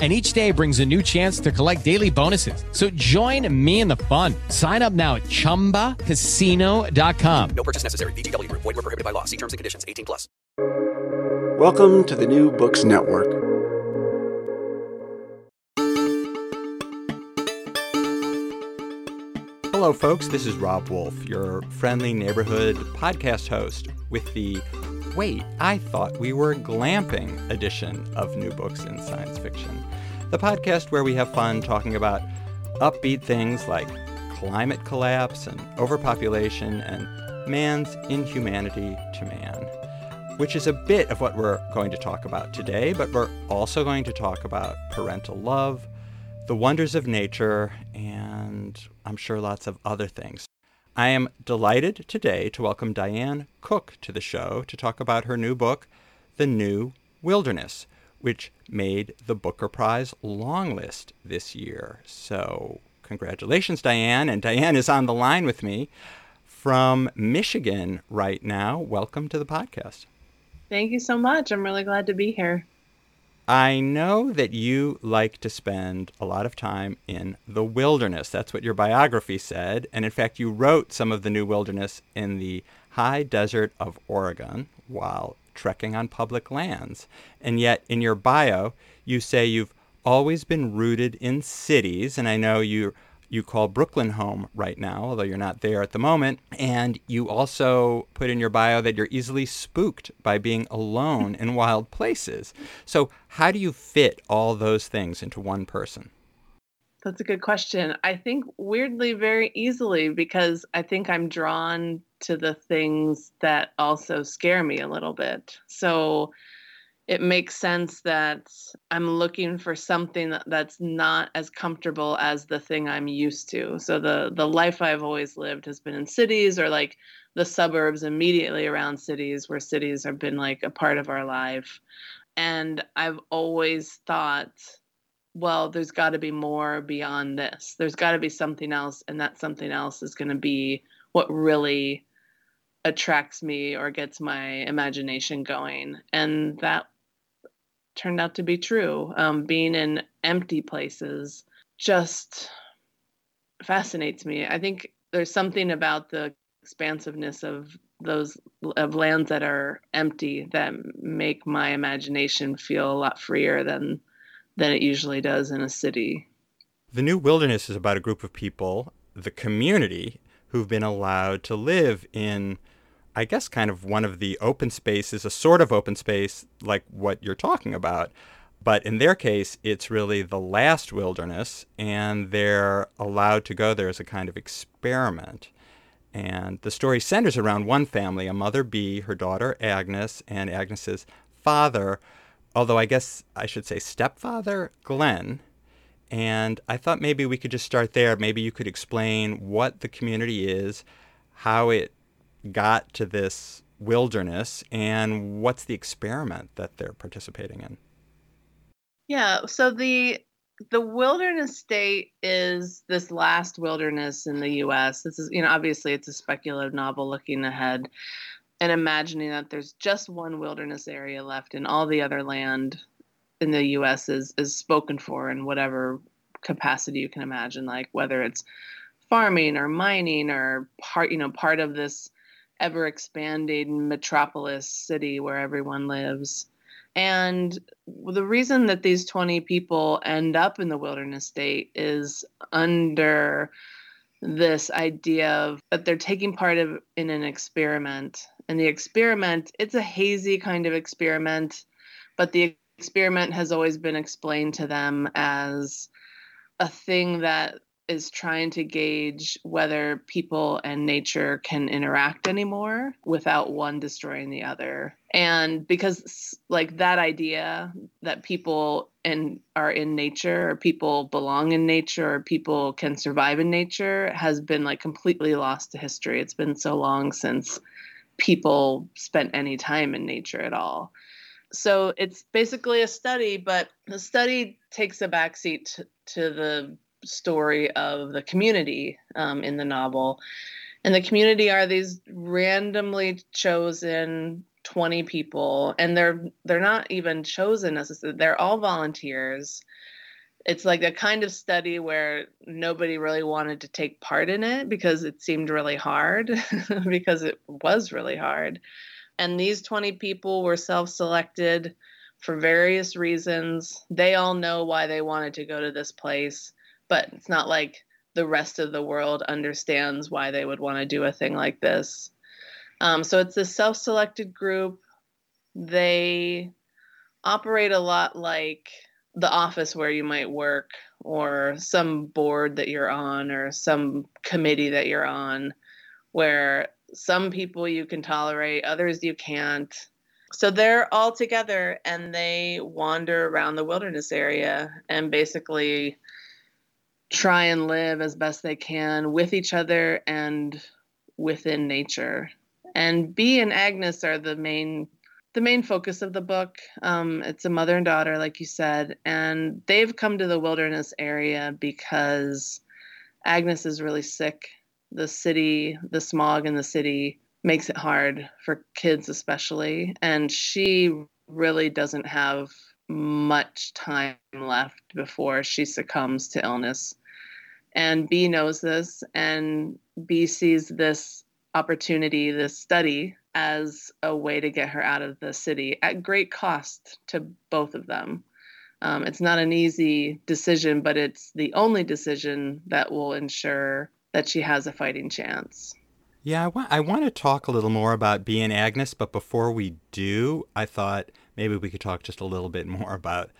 and each day brings a new chance to collect daily bonuses. So join me in the fun. Sign up now at ChumbaCasino.com. No purchase necessary. VGW. Void were prohibited by law. See terms and conditions. 18 plus. Welcome to the New Books Network. Hello, folks. This is Rob Wolf, your friendly neighborhood podcast host with the Wait, I thought we were glamping edition of New Books in Science Fiction, the podcast where we have fun talking about upbeat things like climate collapse and overpopulation and man's inhumanity to man, which is a bit of what we're going to talk about today, but we're also going to talk about parental love, the wonders of nature, and I'm sure lots of other things. I am delighted today to welcome Diane Cook to the show to talk about her new book, The New Wilderness, which made the Booker Prize long list this year. So, congratulations, Diane. And Diane is on the line with me from Michigan right now. Welcome to the podcast. Thank you so much. I'm really glad to be here. I know that you like to spend a lot of time in the wilderness. That's what your biography said. And in fact, you wrote some of the new wilderness in the high desert of Oregon while trekking on public lands. And yet, in your bio, you say you've always been rooted in cities. And I know you you call Brooklyn home right now, although you're not there at the moment. And you also put in your bio that you're easily spooked by being alone in wild places. So, how do you fit all those things into one person? That's a good question. I think weirdly very easily because I think I'm drawn to the things that also scare me a little bit. So it makes sense that I'm looking for something that's not as comfortable as the thing I'm used to. So the the life I've always lived has been in cities or like the suburbs immediately around cities where cities have been like a part of our life. And I've always thought well, there's got to be more beyond this. There's got to be something else and that something else is going to be what really attracts me or gets my imagination going. And that turned out to be true. Um, being in empty places just fascinates me. I think there's something about the expansiveness of those of lands that are empty that make my imagination feel a lot freer than than it usually does in a city. The New Wilderness is about a group of people, the community, who've been allowed to live in I guess, kind of one of the open spaces, a sort of open space like what you're talking about. But in their case, it's really the last wilderness, and they're allowed to go there as a kind of experiment. And the story centers around one family a mother Bea, her daughter Agnes, and Agnes's father, although I guess I should say stepfather, Glenn. And I thought maybe we could just start there. Maybe you could explain what the community is, how it got to this wilderness and what's the experiment that they're participating in? Yeah, so the the wilderness state is this last wilderness in the US. This is, you know, obviously it's a speculative novel looking ahead. and imagining that there's just one wilderness area left and all the other land in the US is is spoken for in whatever capacity you can imagine like whether it's farming or mining or part you know part of this ever expanding metropolis city where everyone lives. And the reason that these 20 people end up in the wilderness state is under this idea of that they're taking part of in an experiment. And the experiment it's a hazy kind of experiment but the experiment has always been explained to them as a thing that is trying to gauge whether people and nature can interact anymore without one destroying the other. And because like that idea that people and are in nature or people belong in nature or people can survive in nature has been like completely lost to history. It's been so long since people spent any time in nature at all. So it's basically a study, but the study takes a backseat to, to the story of the community um, in the novel. And the community are these randomly chosen 20 people and they're they're not even chosen necessarily they're all volunteers. It's like a kind of study where nobody really wanted to take part in it because it seemed really hard because it was really hard. And these 20 people were self-selected for various reasons. They all know why they wanted to go to this place but it's not like the rest of the world understands why they would want to do a thing like this. Um, so it's a self selected group. They operate a lot like the office where you might work, or some board that you're on, or some committee that you're on, where some people you can tolerate, others you can't. So they're all together and they wander around the wilderness area and basically try and live as best they can with each other and within nature. And Bea and Agnes are the main the main focus of the book. Um, it's a mother and daughter, like you said, and they've come to the wilderness area because Agnes is really sick. The city, the smog in the city makes it hard for kids, especially, and she really doesn't have much time left before she succumbs to illness. And Bea knows this, and Bea sees this opportunity, this study, as a way to get her out of the city at great cost to both of them. Um, it's not an easy decision, but it's the only decision that will ensure that she has a fighting chance. Yeah, I want, I want to talk a little more about Bea and Agnes, but before we do, I thought maybe we could talk just a little bit more about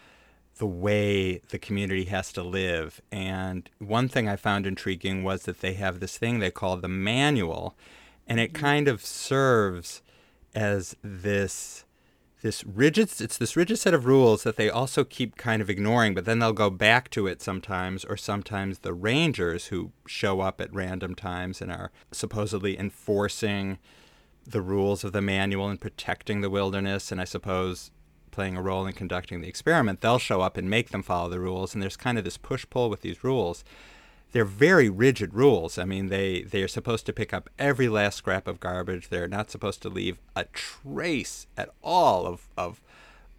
the way the community has to live. And one thing I found intriguing was that they have this thing they call the manual, and it mm-hmm. kind of serves as this this rigid it's this rigid set of rules that they also keep kind of ignoring but then they'll go back to it sometimes or sometimes the rangers who show up at random times and are supposedly enforcing the rules of the manual and protecting the wilderness and i suppose playing a role in conducting the experiment, they'll show up and make them follow the rules. And there's kind of this push pull with these rules. They're very rigid rules. I mean, they, they are supposed to pick up every last scrap of garbage. They're not supposed to leave a trace at all of, of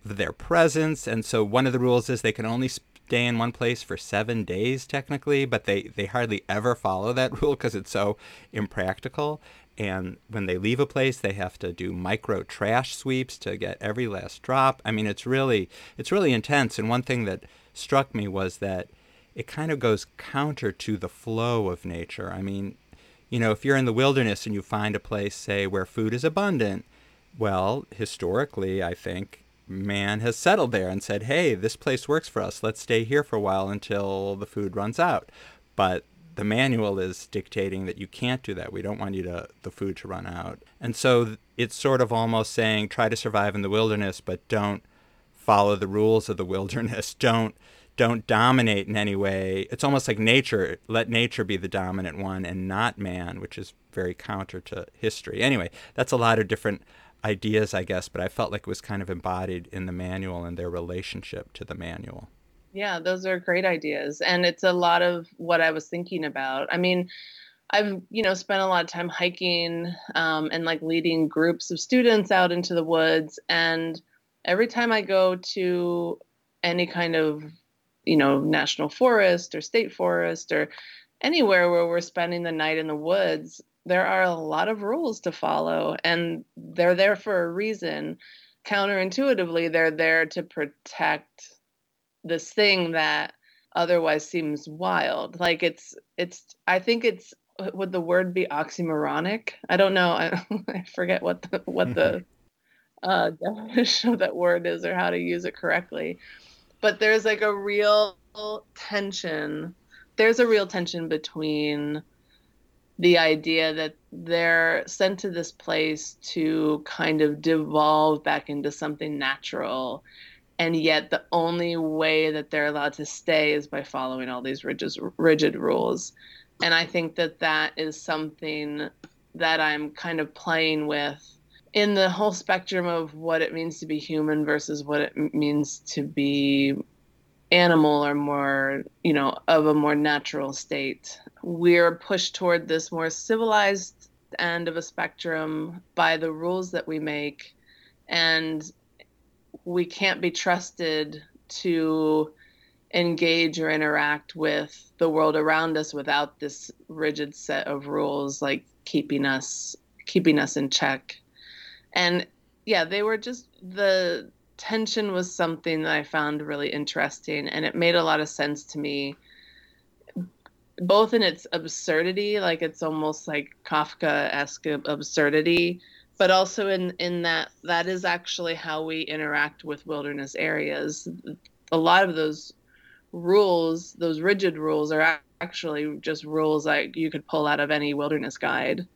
their presence. And so one of the rules is they can only stay in one place for seven days, technically, but they, they hardly ever follow that rule because it's so impractical and when they leave a place they have to do micro trash sweeps to get every last drop. I mean it's really it's really intense. And one thing that struck me was that it kind of goes counter to the flow of nature. I mean you know if you're in the wilderness and you find a place say where food is abundant well historically i think man has settled there and said hey this place works for us. Let's stay here for a while until the food runs out. But the manual is dictating that you can't do that. We don't want you to the food to run out. And so it's sort of almost saying try to survive in the wilderness, but don't follow the rules of the wilderness. Don't don't dominate in any way. It's almost like nature. Let nature be the dominant one and not man, which is very counter to history. Anyway, that's a lot of different ideas, I guess, but I felt like it was kind of embodied in the manual and their relationship to the manual. Yeah, those are great ideas. And it's a lot of what I was thinking about. I mean, I've you know spent a lot of time hiking um, and like leading groups of students out into the woods, and every time I go to any kind of you know national forest or state forest or anywhere where we're spending the night in the woods, there are a lot of rules to follow, and they're there for a reason. Counterintuitively, they're there to protect this thing that otherwise seems wild like it's it's i think it's would the word be oxymoronic? I don't know. I, I forget what the what the uh, definition of that word is or how to use it correctly. But there's like a real tension. There's a real tension between the idea that they're sent to this place to kind of devolve back into something natural and yet the only way that they're allowed to stay is by following all these rigid rigid rules and I think that that is something that I'm kind of playing with in the whole spectrum of what it means to be human versus what it means to be animal or more, you know, of a more natural state. We're pushed toward this more civilized end of a spectrum by the rules that we make and we can't be trusted to engage or interact with the world around us without this rigid set of rules like keeping us keeping us in check. And yeah they were just the tension was something that i found really interesting and it made a lot of sense to me both in its absurdity like it's almost like kafka-esque absurdity but also in in that that is actually how we interact with wilderness areas a lot of those rules, those rigid rules, are actually just rules that you could pull out of any wilderness guide.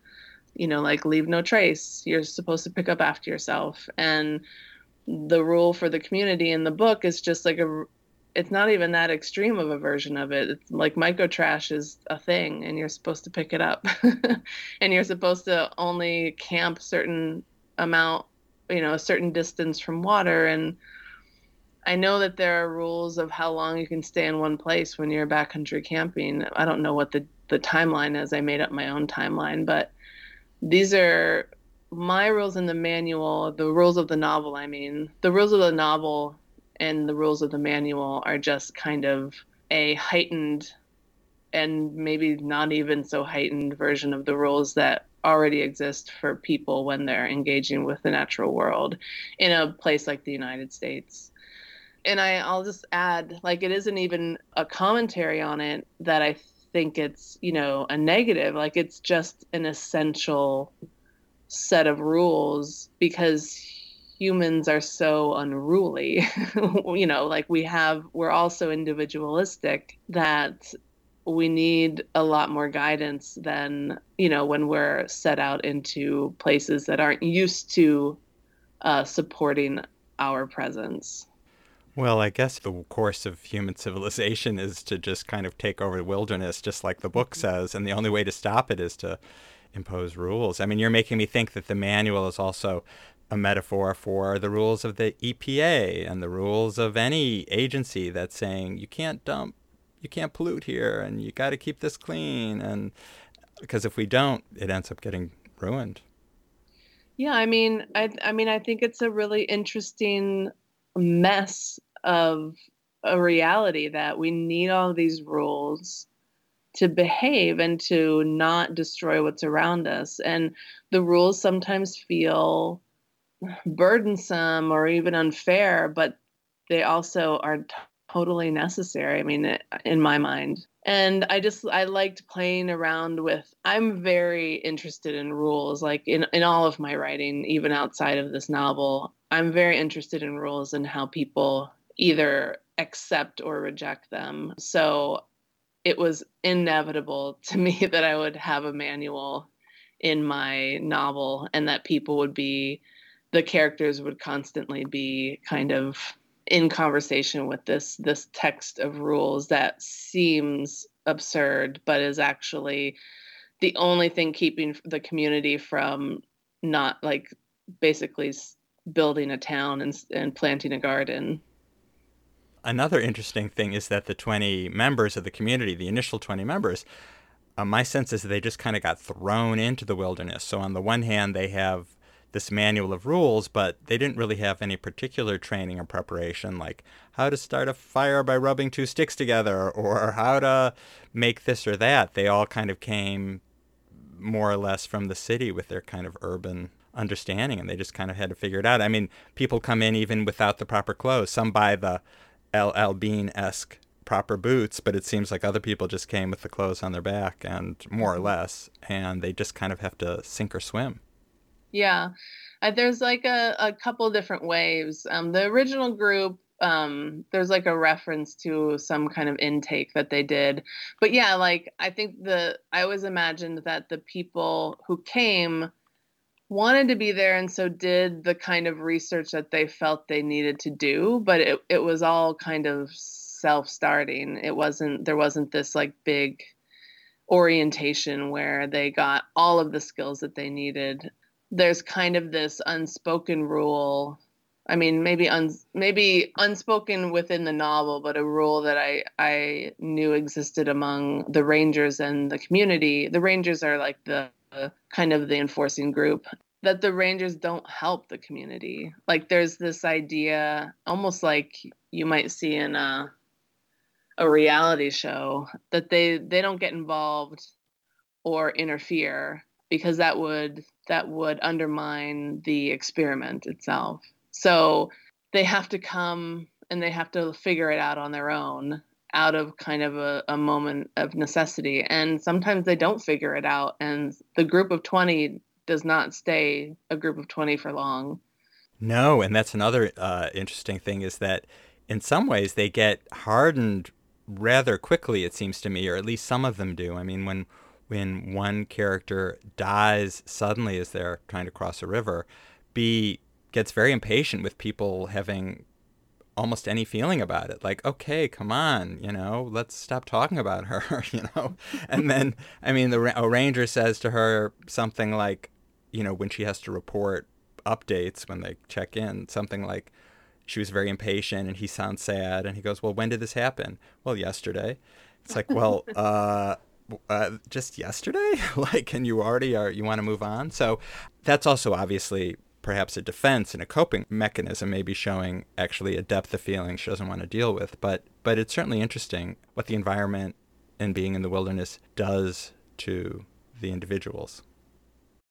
You know, like leave no trace. You're supposed to pick up after yourself. And the rule for the community in the book is just like a it's not even that extreme of a version of it. It's like micro trash is a thing and you're supposed to pick it up. and you're supposed to only camp certain amount, you know, a certain distance from water and I know that there are rules of how long you can stay in one place when you're backcountry camping. I don't know what the, the timeline is. I made up my own timeline, but these are my rules in the manual, the rules of the novel, I mean. The rules of the novel and the rules of the manual are just kind of a heightened and maybe not even so heightened version of the rules that already exist for people when they're engaging with the natural world in a place like the United States and I, I'll just add, like, it isn't even a commentary on it that I think it's, you know, a negative. Like, it's just an essential set of rules because humans are so unruly. you know, like, we have, we're also individualistic that we need a lot more guidance than, you know, when we're set out into places that aren't used to uh, supporting our presence. Well, I guess the course of human civilization is to just kind of take over the wilderness, just like the book mm-hmm. says. And the only way to stop it is to impose rules. I mean, you're making me think that the manual is also a metaphor for the rules of the EPA and the rules of any agency that's saying you can't dump, you can't pollute here, and you got to keep this clean. And because if we don't, it ends up getting ruined. Yeah, I mean, I, I mean, I think it's a really interesting mess of a reality that we need all these rules to behave and to not destroy what's around us. And the rules sometimes feel burdensome or even unfair, but they also are t- totally necessary. I mean, in my mind. And I just I liked playing around with. I'm very interested in rules, like in in all of my writing, even outside of this novel. I'm very interested in rules and how people either accept or reject them. So it was inevitable to me that I would have a manual in my novel and that people would be the characters would constantly be kind of in conversation with this this text of rules that seems absurd but is actually the only thing keeping the community from not like basically building a town and, and planting a garden another interesting thing is that the 20 members of the community, the initial 20 members, uh, my sense is they just kind of got thrown into the wilderness. So on the one hand, they have this manual of rules, but they didn't really have any particular training or preparation, like how to start a fire by rubbing two sticks together or how to make this or that. They all kind of came more or less from the city with their kind of urban understanding and they just kind of had to figure it out. I mean, people come in even without the proper clothes. Some buy the LL Bean esque proper boots, but it seems like other people just came with the clothes on their back and more or mm-hmm. less, and they just kind of have to sink or swim. Yeah. Uh, there's like a, a couple different waves. Um, the original group, um, there's like a reference to some kind of intake that they did. But yeah, like I think the, I always imagined that the people who came wanted to be there and so did the kind of research that they felt they needed to do, but it, it was all kind of self starting. It wasn't, there wasn't this like big, orientation where they got all of the skills that they needed there's kind of this unspoken rule I mean, maybe un, maybe unspoken within the novel, but a rule that I I knew existed among the Rangers and the community. The Rangers are like the kind of the enforcing group that the Rangers don't help the community. Like there's this idea, almost like you might see in a a reality show, that they they don't get involved or interfere because that would that would undermine the experiment itself. So they have to come and they have to figure it out on their own out of kind of a, a moment of necessity. And sometimes they don't figure it out. And the group of 20 does not stay a group of 20 for long. No, and that's another uh, interesting thing is that in some ways they get hardened rather quickly, it seems to me, or at least some of them do. I mean, when when one character dies suddenly as they're trying to cross a river, Bea gets very impatient with people having almost any feeling about it. Like, okay, come on, you know, let's stop talking about her, you know. and then, I mean, the a ranger says to her something like, you know, when she has to report updates when they check in, something like, she was very impatient and he sounds sad and he goes, well, when did this happen? Well, yesterday. It's like, well, uh, uh, just yesterday? Like and you already are you want to move on? So that's also obviously perhaps a defense and a coping mechanism maybe showing actually a depth of feeling she doesn't want to deal with. But but it's certainly interesting what the environment and being in the wilderness does to the individuals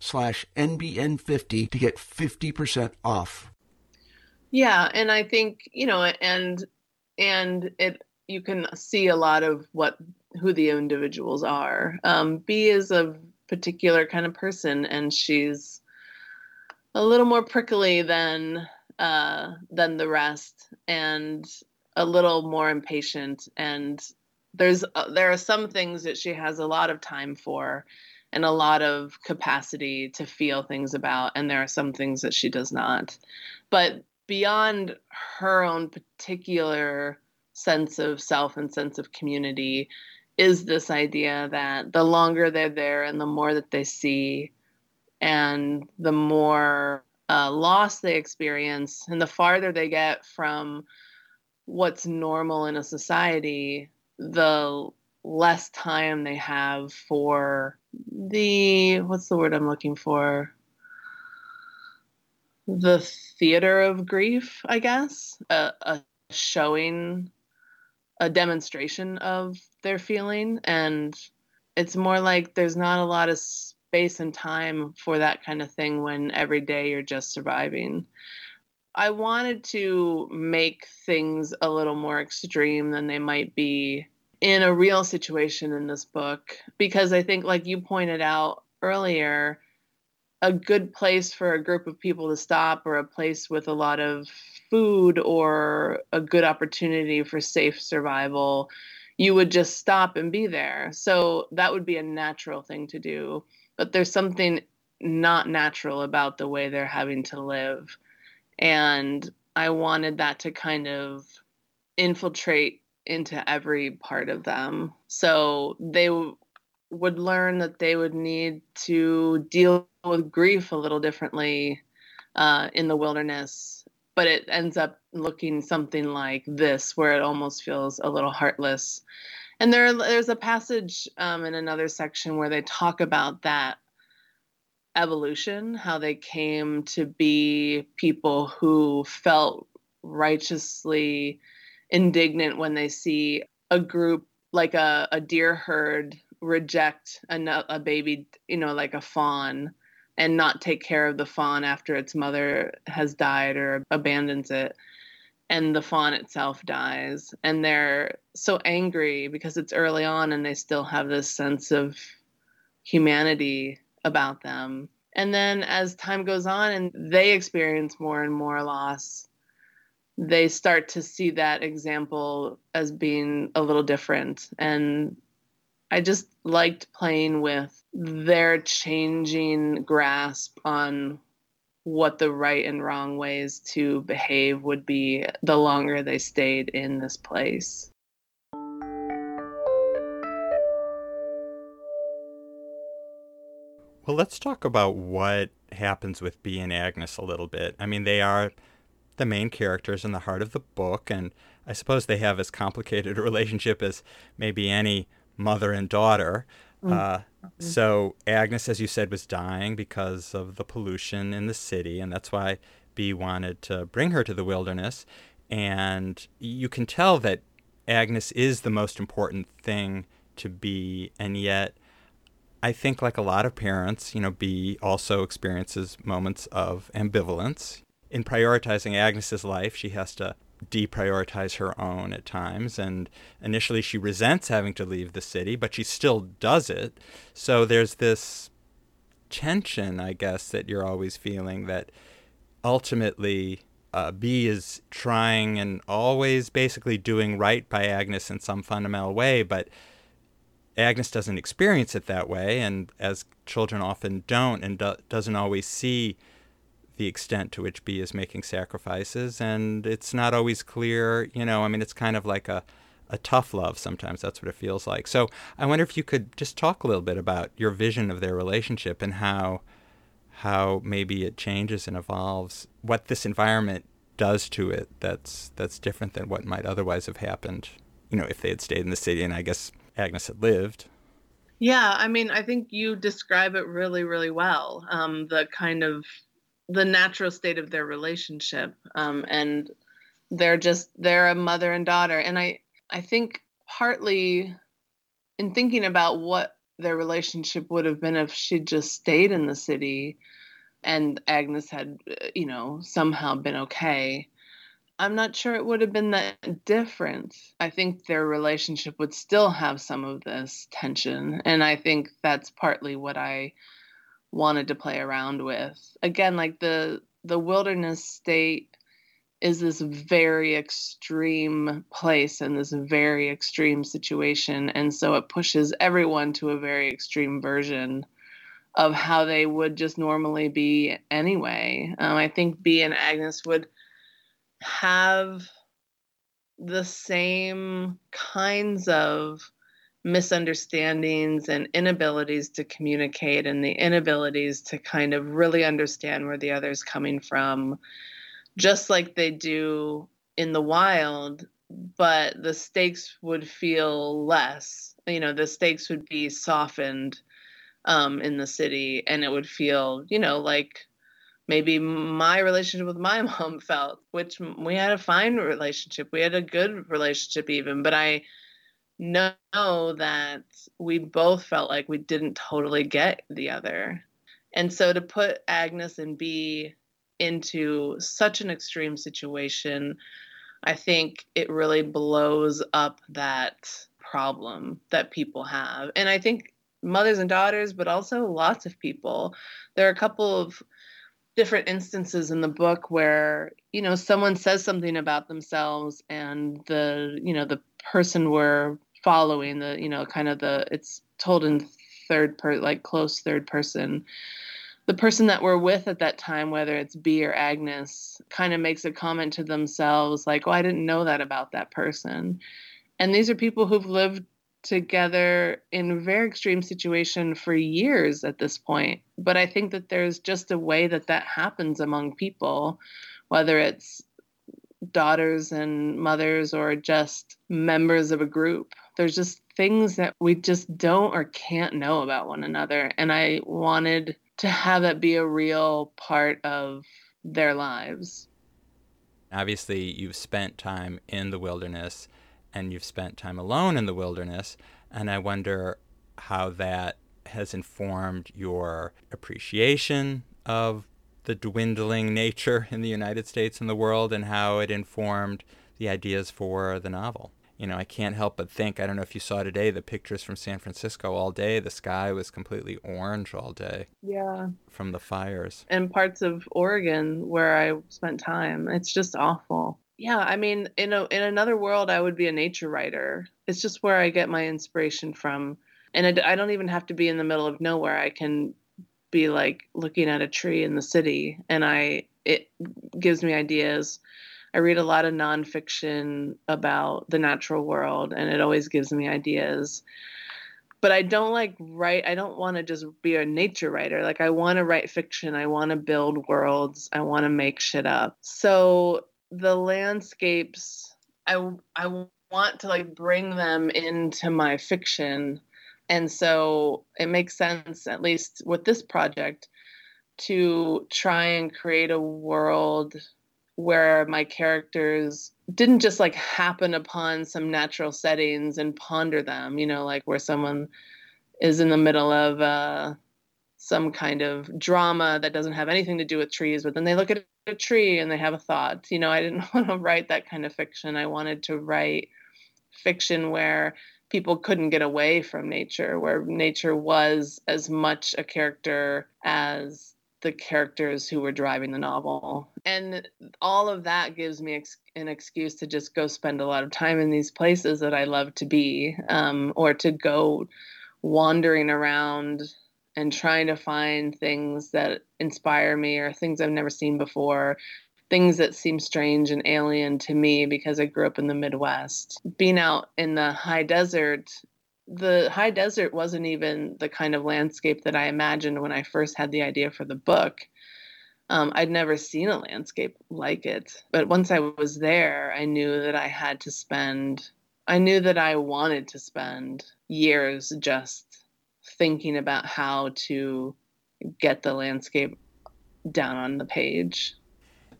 slash NBN50 to get 50% off. Yeah, and I think, you know, and and it you can see a lot of what who the individuals are. Um, Bea is a particular kind of person, and she's a little more prickly than uh, than the rest, and a little more impatient. And there's uh, there are some things that she has a lot of time for, and a lot of capacity to feel things about and there are some things that she does not. But beyond her own particular sense of self and sense of community is this idea that the longer they're there and the more that they see and the more uh, loss they experience and the farther they get from what's normal in a society the less time they have for the what's the word I'm looking for? The theater of grief, I guess, a, a showing, a demonstration of their feeling, and it's more like there's not a lot of space and time for that kind of thing when every day you're just surviving. I wanted to make things a little more extreme than they might be in a real situation in this book because I think, like you pointed out earlier, a good place for a group of people to stop or a place with a lot of food or a good opportunity for safe survival, you would just stop and be there. So that would be a natural thing to do. But there's something not natural about the way they're having to live. And I wanted that to kind of infiltrate into every part of them. So they w- would learn that they would need to deal with grief a little differently uh, in the wilderness. But it ends up looking something like this, where it almost feels a little heartless. And there, there's a passage um, in another section where they talk about that evolution, how they came to be people who felt righteously indignant when they see a group like a, a deer herd reject a, a baby, you know, like a fawn and not take care of the fawn after its mother has died or abandons it. And the fawn itself dies. And they're so angry because it's early on and they still have this sense of humanity about them. And then as time goes on and they experience more and more loss they start to see that example as being a little different and i just liked playing with their changing grasp on what the right and wrong ways to behave would be the longer they stayed in this place Well, let's talk about what happens with Bea and Agnes a little bit. I mean, they are the main characters in the heart of the book, and I suppose they have as complicated a relationship as maybe any mother and daughter. Mm-hmm. Uh, so Agnes, as you said, was dying because of the pollution in the city, and that's why Bea wanted to bring her to the wilderness. And you can tell that Agnes is the most important thing to Bea, and yet I think, like a lot of parents, you know, Bea also experiences moments of ambivalence. In prioritizing Agnes's life, she has to deprioritize her own at times. And initially, she resents having to leave the city, but she still does it. So there's this tension, I guess, that you're always feeling that ultimately uh, Bea is trying and always basically doing right by Agnes in some fundamental way, but Agnes doesn't experience it that way, and as children often don't, and do- doesn't always see the extent to which Bea is making sacrifices, and it's not always clear. You know, I mean, it's kind of like a a tough love sometimes. That's what it feels like. So I wonder if you could just talk a little bit about your vision of their relationship and how how maybe it changes and evolves. What this environment does to it that's that's different than what might otherwise have happened. You know, if they had stayed in the city, and I guess Agnes had lived. Yeah, I mean, I think you describe it really, really well. Um, the kind of the natural state of their relationship, um, and they're just they're a mother and daughter, and I I think partly in thinking about what their relationship would have been if she'd just stayed in the city, and Agnes had you know somehow been okay. I'm not sure it would have been that different. I think their relationship would still have some of this tension. And I think that's partly what I wanted to play around with. Again, like the the wilderness state is this very extreme place and this very extreme situation. And so it pushes everyone to a very extreme version of how they would just normally be anyway. Um, I think Bea and Agnes would have the same kinds of misunderstandings and inabilities to communicate and the inabilities to kind of really understand where the other's coming from just like they do in the wild but the stakes would feel less you know the stakes would be softened um, in the city and it would feel you know like maybe my relationship with my mom felt, which we had a fine relationship. We had a good relationship even, but I know that we both felt like we didn't totally get the other. And so to put Agnes and Bea into such an extreme situation, I think it really blows up that problem that people have. And I think mothers and daughters, but also lots of people. There are a couple of different instances in the book where you know someone says something about themselves and the you know the person we're following the you know kind of the it's told in third per like close third person. The person that we're with at that time whether it's Bea or agnes kind of makes a comment to themselves like oh i didn't know that about that person. And these are people who've lived together in a very extreme situation for years at this point. But i think that there's just a way that that happens among people whether it's daughters and mothers or just members of a group there's just things that we just don't or can't know about one another and i wanted to have that be a real part of their lives obviously you've spent time in the wilderness and you've spent time alone in the wilderness. And I wonder how that has informed your appreciation of the dwindling nature in the United States and the world and how it informed the ideas for the novel. You know, I can't help but think, I don't know if you saw today the pictures from San Francisco all day. The sky was completely orange all day. Yeah. From the fires. And parts of Oregon where I spent time. It's just awful yeah i mean in a in another world i would be a nature writer it's just where i get my inspiration from and it, i don't even have to be in the middle of nowhere i can be like looking at a tree in the city and i it gives me ideas i read a lot of nonfiction about the natural world and it always gives me ideas. But i don't like write i don't want to just be a nature writer. Like i want to write fiction. I want to build worlds. I want to make shit up. So the landscapes I I want to like bring them into my fiction. And so it makes sense at least with this project to try and create a world where my characters didn't just like happen upon some natural settings and ponder them you know like where someone is in the middle of uh some kind of drama that doesn't have anything to do with trees, but then they look at a tree and they have a thought. You know, I didn't want to write that kind of fiction. I wanted to write fiction where people couldn't get away from nature, where nature was as much a character as the characters who were driving the novel. And all of that gives me ex- an excuse to just go spend a lot of time in these places that I love to be, um, or to go wandering around and trying to find things that inspire me or things I've never seen before, things that seem strange and alien to me because I grew up in the Midwest. Being out in the high desert, the high desert wasn't even the kind of landscape that I imagined when I first had the idea for the book. Um, I'd never seen a landscape like it. But once I was there, I knew that I had to spend, I knew that I wanted to spend years just thinking about how to get the landscape down on the page.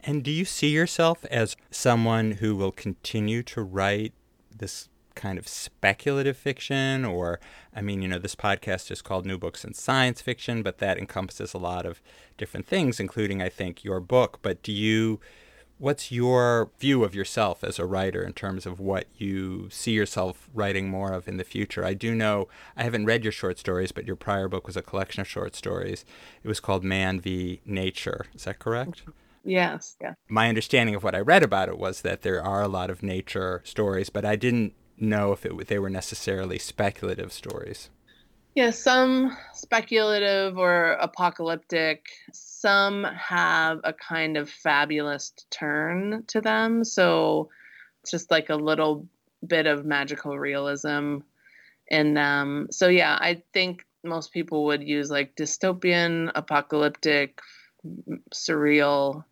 And do you see yourself as someone who will continue to write this kind of speculative fiction? Or, I mean, you know, this podcast is called New Books in Science Fiction, but that encompasses a lot of different things, including, I think, your book. But do you what's your view of yourself as a writer in terms of what you see yourself writing more of in the future? I do know I haven't read your short stories, but your prior book was a collection of short stories. It was called Man v Nature. Is that correct? Mm-hmm. Yes. Yeah. My understanding of what I read about it was that there are a lot of nature stories, but I didn't know if it, they were necessarily speculative stories. Yeah, some speculative or apocalyptic. Some have a kind of fabulous turn to them. So it's just like a little bit of magical realism in them. So yeah, I think most people would use like dystopian, apocalyptic, surreal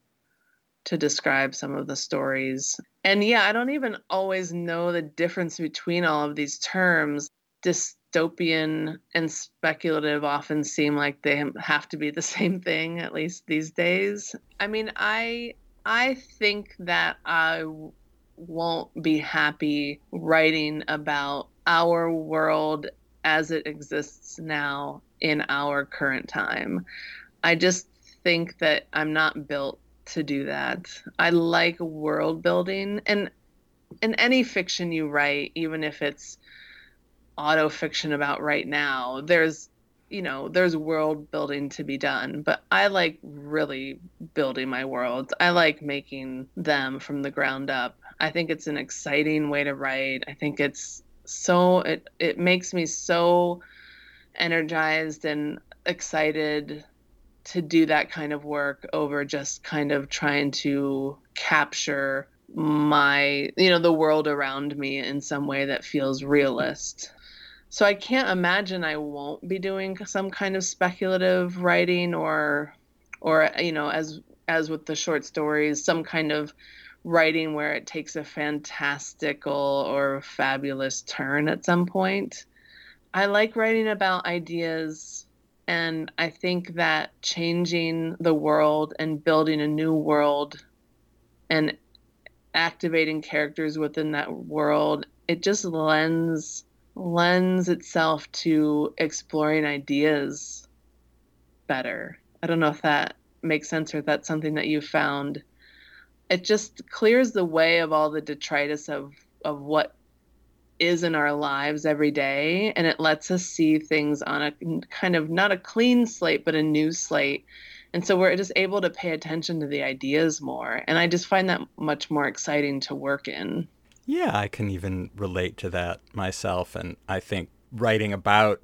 to describe some of the stories. And yeah, I don't even always know the difference between all of these terms. Dystopian and speculative often seem like they have to be the same thing at least these days i mean i i think that I won't be happy writing about our world as it exists now in our current time. I just think that I'm not built to do that. I like world building and in any fiction you write, even if it's auto fiction about right now, there's you know, there's world building to be done, but I like really building my worlds. I like making them from the ground up. I think it's an exciting way to write. I think it's so it it makes me so energized and excited to do that kind of work over just kind of trying to capture my you know the world around me in some way that feels realist. So i can't imagine i won't be doing some kind of speculative writing or or you know as as with the short stories some kind of writing where it takes a fantastical or fabulous turn at some point. I like writing about ideas and i think that changing the world and building a new world and activating characters within that world it just lends lends itself to exploring ideas better. I don't know if that makes sense or if that's something that you found. It just clears the way of all the detritus of of what is in our lives every day and it lets us see things on a kind of not a clean slate but a new slate. And so we're just able to pay attention to the ideas more and i just find that much more exciting to work in. Yeah i can even relate to that myself and i think writing about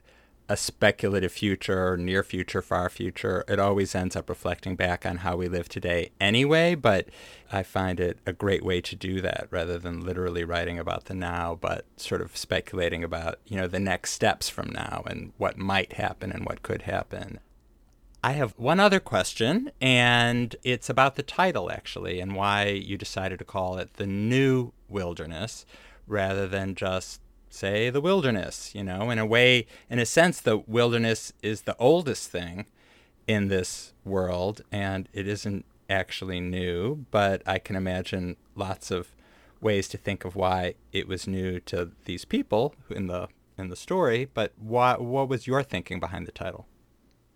a speculative future near future, far future, it always ends up reflecting back on how we live today anyway. But I find it a great way to do that rather than literally writing about the now, but sort of speculating about, you know, the next steps from now and what might happen and what could happen. I have one other question, and it's about the title actually, and why you decided to call it The New Wilderness rather than just say the wilderness you know in a way in a sense the wilderness is the oldest thing in this world and it isn't actually new but i can imagine lots of ways to think of why it was new to these people in the in the story but what what was your thinking behind the title?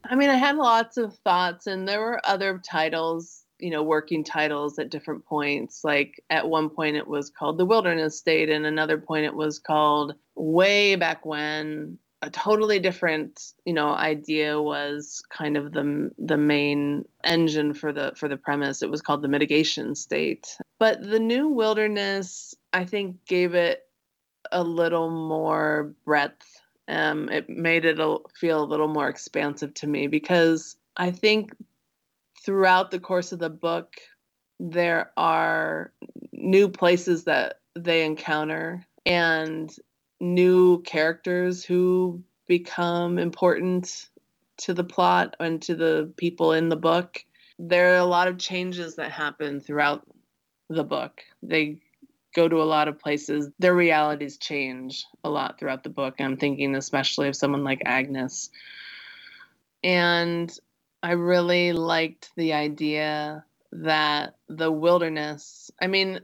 I mean i had lots of thoughts and there were other titles you know working titles at different points. Like at one point it was called the wilderness state and another point it was called way back when. A totally different you know idea was kind of the the main engine for the for the premise. It was called the mitigation state. But the new wilderness i think gave it a little more breadth. Um, it made it feel a little more expansive to me because i think throughout the course of the book, there are new places that they encounter and new characters who become important to the plot and to the people in the book. There are a lot of changes that happen throughout the book. They go to a lot of places. Their realities change a lot throughout the book. I'm thinking especially of someone like Agnes. And I really liked the idea that the wilderness, I mean,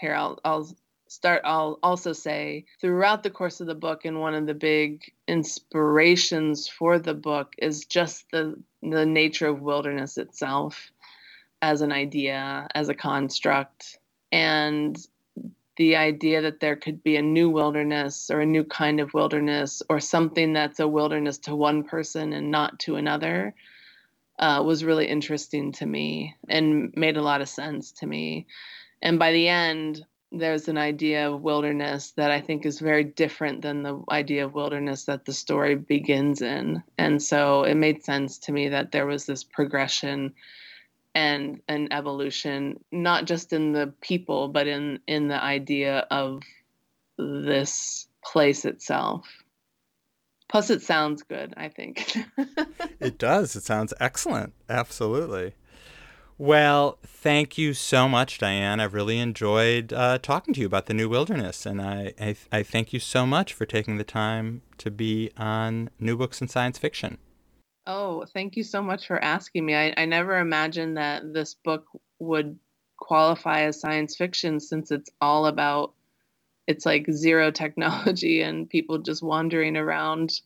here I'll I'll start I'll also say throughout the course of the book and one of the big inspirations for the book is just the the nature of wilderness itself as an idea, as a construct and the idea that there could be a new wilderness or a new kind of wilderness or something that's a wilderness to one person and not to another uh, was really interesting to me and made a lot of sense to me. And by the end, there's an idea of wilderness that I think is very different than the idea of wilderness that the story begins in. And so it made sense to me that there was this progression and an evolution, not just in the people, but in in the idea of this place itself. Plus, it sounds good, I think. it does. It sounds excellent. Absolutely. Well, thank you so much, Diane. I've really enjoyed uh, talking to you about the New Wilderness, and I, I, I thank you so much for taking the time to be on New Books in Science Fiction. Oh, thank you so much for asking me. I, I never imagined that this book would qualify as science fiction since it's all about it's like zero technology and people just wandering around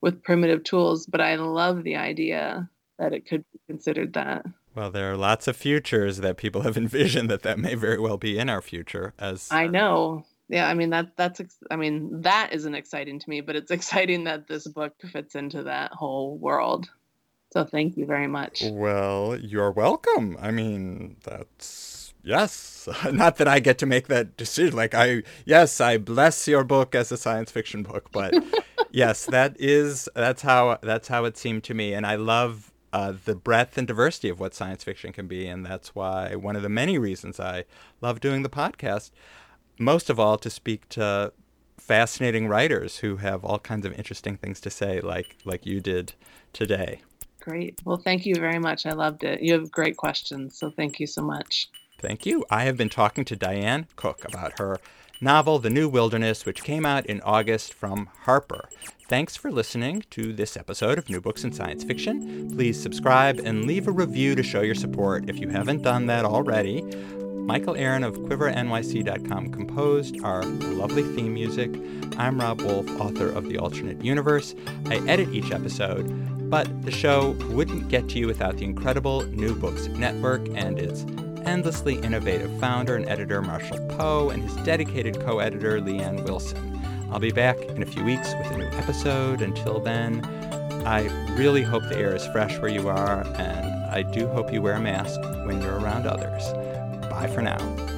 with primitive tools. But I love the idea that it could be considered that. Well, there are lots of futures that people have envisioned that that may very well be in our future. As I uh, know, yeah. I mean that that's I mean that isn't exciting to me, but it's exciting that this book fits into that whole world. So thank you very much. Well, you're welcome. I mean, that's yes. Not that I get to make that decision. Like I, yes, I bless your book as a science fiction book, but yes, that is that's how that's how it seemed to me, and I love uh, the breadth and diversity of what science fiction can be, and that's why one of the many reasons I love doing the podcast. Most of all, to speak to fascinating writers who have all kinds of interesting things to say, like like you did today. Great. Well, thank you very much. I loved it. You have great questions, so thank you so much. Thank you. I have been talking to Diane Cook about her novel, The New Wilderness, which came out in August from Harper. Thanks for listening to this episode of New Books in Science Fiction. Please subscribe and leave a review to show your support if you haven't done that already. Michael Aaron of QuiverNYC.com composed our lovely theme music. I'm Rob Wolf, author of The Alternate Universe. I edit each episode. But the show wouldn't get to you without the incredible New Books Network and its endlessly innovative founder and editor Marshall Poe and his dedicated co editor Leanne Wilson. I'll be back in a few weeks with a new episode. Until then, I really hope the air is fresh where you are, and I do hope you wear a mask when you're around others. Bye for now.